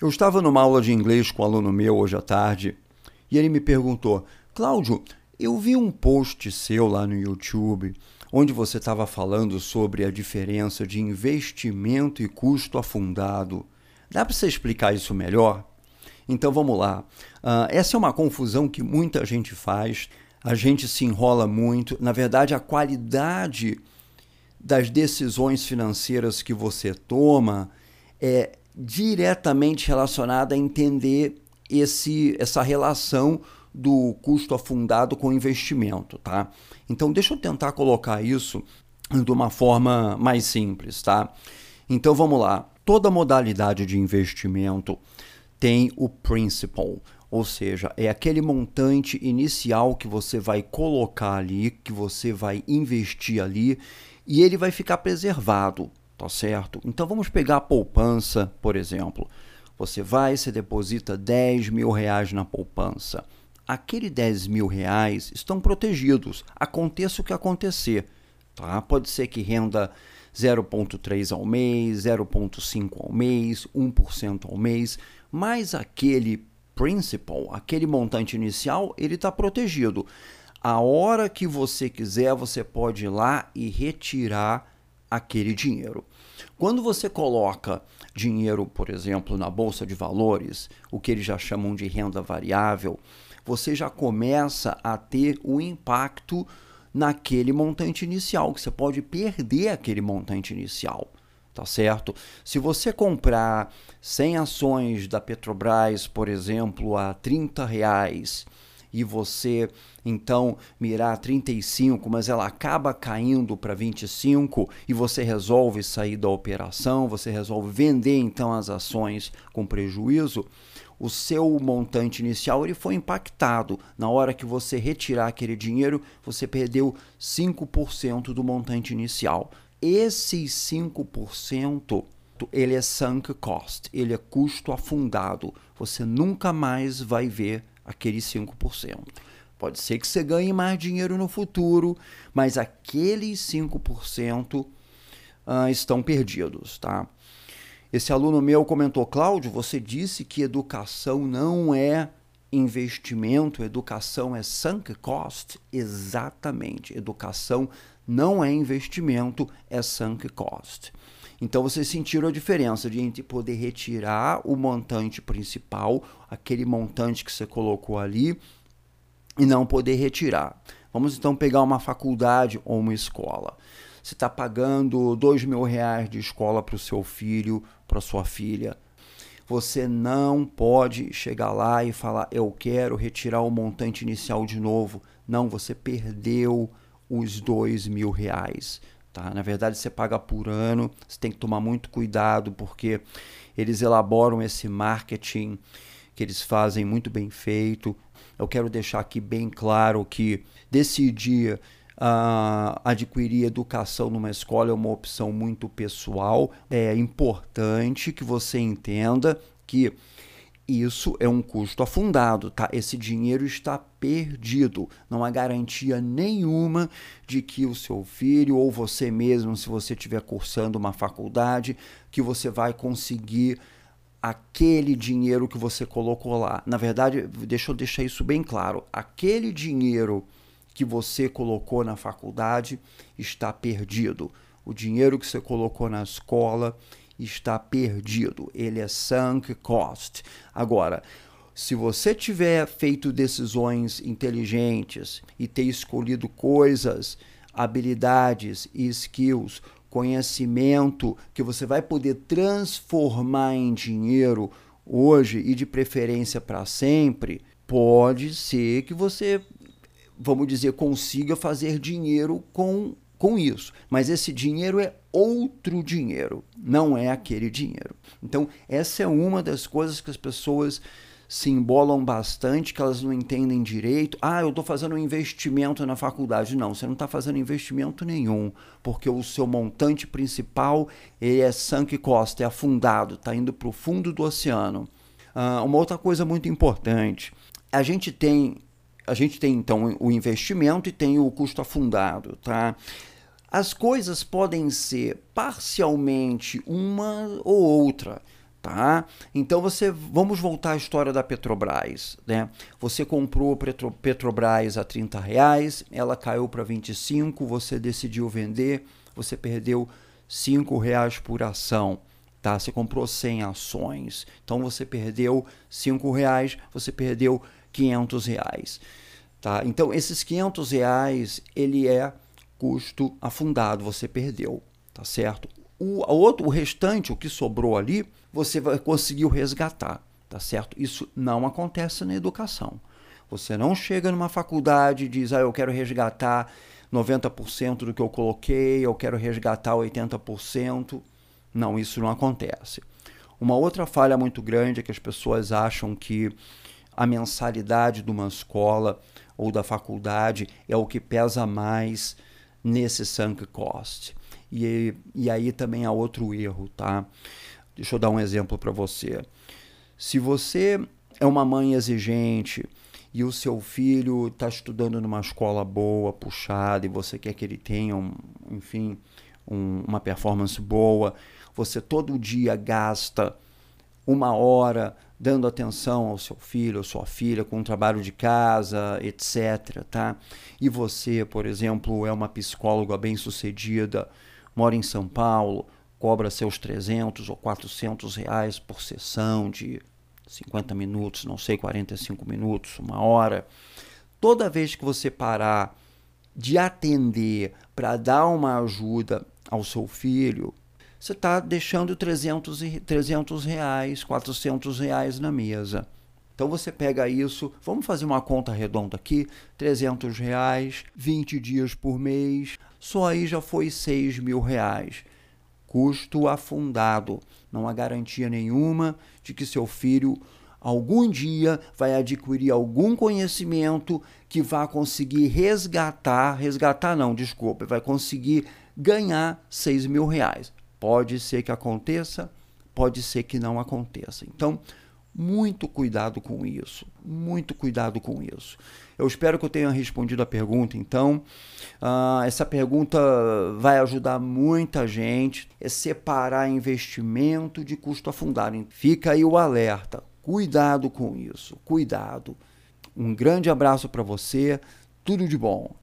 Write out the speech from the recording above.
Eu estava numa aula de inglês com um aluno meu hoje à tarde e ele me perguntou: Cláudio, eu vi um post seu lá no YouTube onde você estava falando sobre a diferença de investimento e custo afundado. Dá para você explicar isso melhor? Então vamos lá. Uh, essa é uma confusão que muita gente faz, a gente se enrola muito. Na verdade, a qualidade das decisões financeiras que você toma é diretamente relacionada a entender esse, essa relação do custo afundado com o investimento, tá? Então deixa eu tentar colocar isso de uma forma mais simples, tá? Então vamos lá. Toda modalidade de investimento tem o principal, ou seja, é aquele montante inicial que você vai colocar ali, que você vai investir ali, e ele vai ficar preservado, tá certo? Então vamos pegar a poupança, por exemplo. Você vai, se deposita 10 mil reais na poupança. Aquele 10 mil reais estão protegidos, aconteça o que acontecer. Tá? Pode ser que renda 0,3 ao mês, 0,5 ao mês, 1% ao mês, mas aquele principal, aquele montante inicial, ele está protegido. A hora que você quiser, você pode ir lá e retirar aquele dinheiro. Quando você coloca dinheiro, por exemplo, na bolsa de valores, o que eles já chamam de renda variável, você já começa a ter o um impacto naquele montante inicial, que você pode perder aquele montante inicial, tá certo? Se você comprar 100 ações da Petrobras, por exemplo, a 30 reais, e você então mirar 35, mas ela acaba caindo para 25 e você resolve sair da operação, você resolve vender então as ações com prejuízo, o seu montante inicial ele foi impactado. Na hora que você retirar aquele dinheiro, você perdeu 5% do montante inicial. Esses 5% ele é sunk cost, ele é custo afundado. Você nunca mais vai ver aqueles 5%. Pode ser que você ganhe mais dinheiro no futuro, mas aqueles 5% uh, estão perdidos, tá? Esse aluno meu comentou, Cláudio, você disse que educação não é investimento, educação é sunk cost. Exatamente, educação não é investimento, é sunk cost. Então vocês sentiram a diferença de entre poder retirar o montante principal, aquele montante que você colocou ali, e não poder retirar. Vamos então pegar uma faculdade ou uma escola. Você está pagando dois mil reais de escola para o seu filho, para sua filha. Você não pode chegar lá e falar, eu quero retirar o montante inicial de novo. Não, você perdeu os dois mil reais. Tá? Na verdade, você paga por ano, você tem que tomar muito cuidado, porque eles elaboram esse marketing que eles fazem muito bem feito. Eu quero deixar aqui bem claro que decidir uh, adquirir educação numa escola é uma opção muito pessoal. É importante que você entenda que isso é um custo afundado, tá? Esse dinheiro está perdido. Não há garantia nenhuma de que o seu filho ou você mesmo, se você estiver cursando uma faculdade, que você vai conseguir aquele dinheiro que você colocou lá. Na verdade, deixa eu deixar isso bem claro. Aquele dinheiro que você colocou na faculdade está perdido. O dinheiro que você colocou na escola está perdido. Ele é sunk cost. Agora, se você tiver feito decisões inteligentes e ter escolhido coisas, habilidades e skills, conhecimento que você vai poder transformar em dinheiro hoje e de preferência para sempre, pode ser que você, vamos dizer, consiga fazer dinheiro com com isso. Mas esse dinheiro é outro dinheiro, não é aquele dinheiro. Então, essa é uma das coisas que as pessoas se embolam bastante, que elas não entendem direito. Ah, eu estou fazendo um investimento na faculdade. Não, você não está fazendo investimento nenhum, porque o seu montante principal ele é sunk cost, é afundado, está indo para o fundo do oceano. Ah, uma outra coisa muito importante, a gente tem a gente tem então o investimento e tem o custo afundado, tá? As coisas podem ser parcialmente uma ou outra, Tá? Então você, vamos voltar à história da Petrobras, né? Você comprou Petro, Petrobras a 30 reais, ela caiu para 25, você decidiu vender, você perdeu 5 reais por ação, tá? Você comprou 100 ações, então você perdeu 5 reais, você perdeu 500 reais, tá? Então esses 500 reais ele é custo afundado, você perdeu, tá certo? O, outro, o restante, o que sobrou ali, você vai, conseguiu resgatar, tá certo? Isso não acontece na educação. Você não chega numa faculdade e diz, ah, eu quero resgatar 90% do que eu coloquei, eu quero resgatar 80%. Não, isso não acontece. Uma outra falha muito grande é que as pessoas acham que a mensalidade de uma escola ou da faculdade é o que pesa mais nesse sunk cost. E, e aí também há outro erro, tá? Deixa eu dar um exemplo para você. Se você é uma mãe exigente e o seu filho está estudando numa escola boa, puxada, e você quer que ele tenha, um, enfim, um, uma performance boa, você todo dia gasta uma hora dando atenção ao seu filho ou sua filha com o trabalho de casa, etc, tá? E você, por exemplo, é uma psicóloga bem-sucedida, mora em São Paulo, cobra seus 300 ou 400 reais por sessão de 50 minutos, não sei, 45 minutos, uma hora. Toda vez que você parar de atender para dar uma ajuda ao seu filho, você está deixando 300, 300 reais, 400 reais na mesa. Então você pega isso, vamos fazer uma conta redonda aqui, 300 reais, 20 dias por mês, só aí já foi 6 mil reais. Custo afundado, não há garantia nenhuma de que seu filho algum dia vai adquirir algum conhecimento que vá conseguir resgatar, resgatar não, desculpa, vai conseguir ganhar 6 mil reais. Pode ser que aconteça, pode ser que não aconteça. Então, muito cuidado com isso, muito cuidado com isso. Eu espero que eu tenha respondido a pergunta. Então, uh, essa pergunta vai ajudar muita gente a separar investimento de custo afundado. Fica aí o alerta. Cuidado com isso, cuidado. Um grande abraço para você, tudo de bom.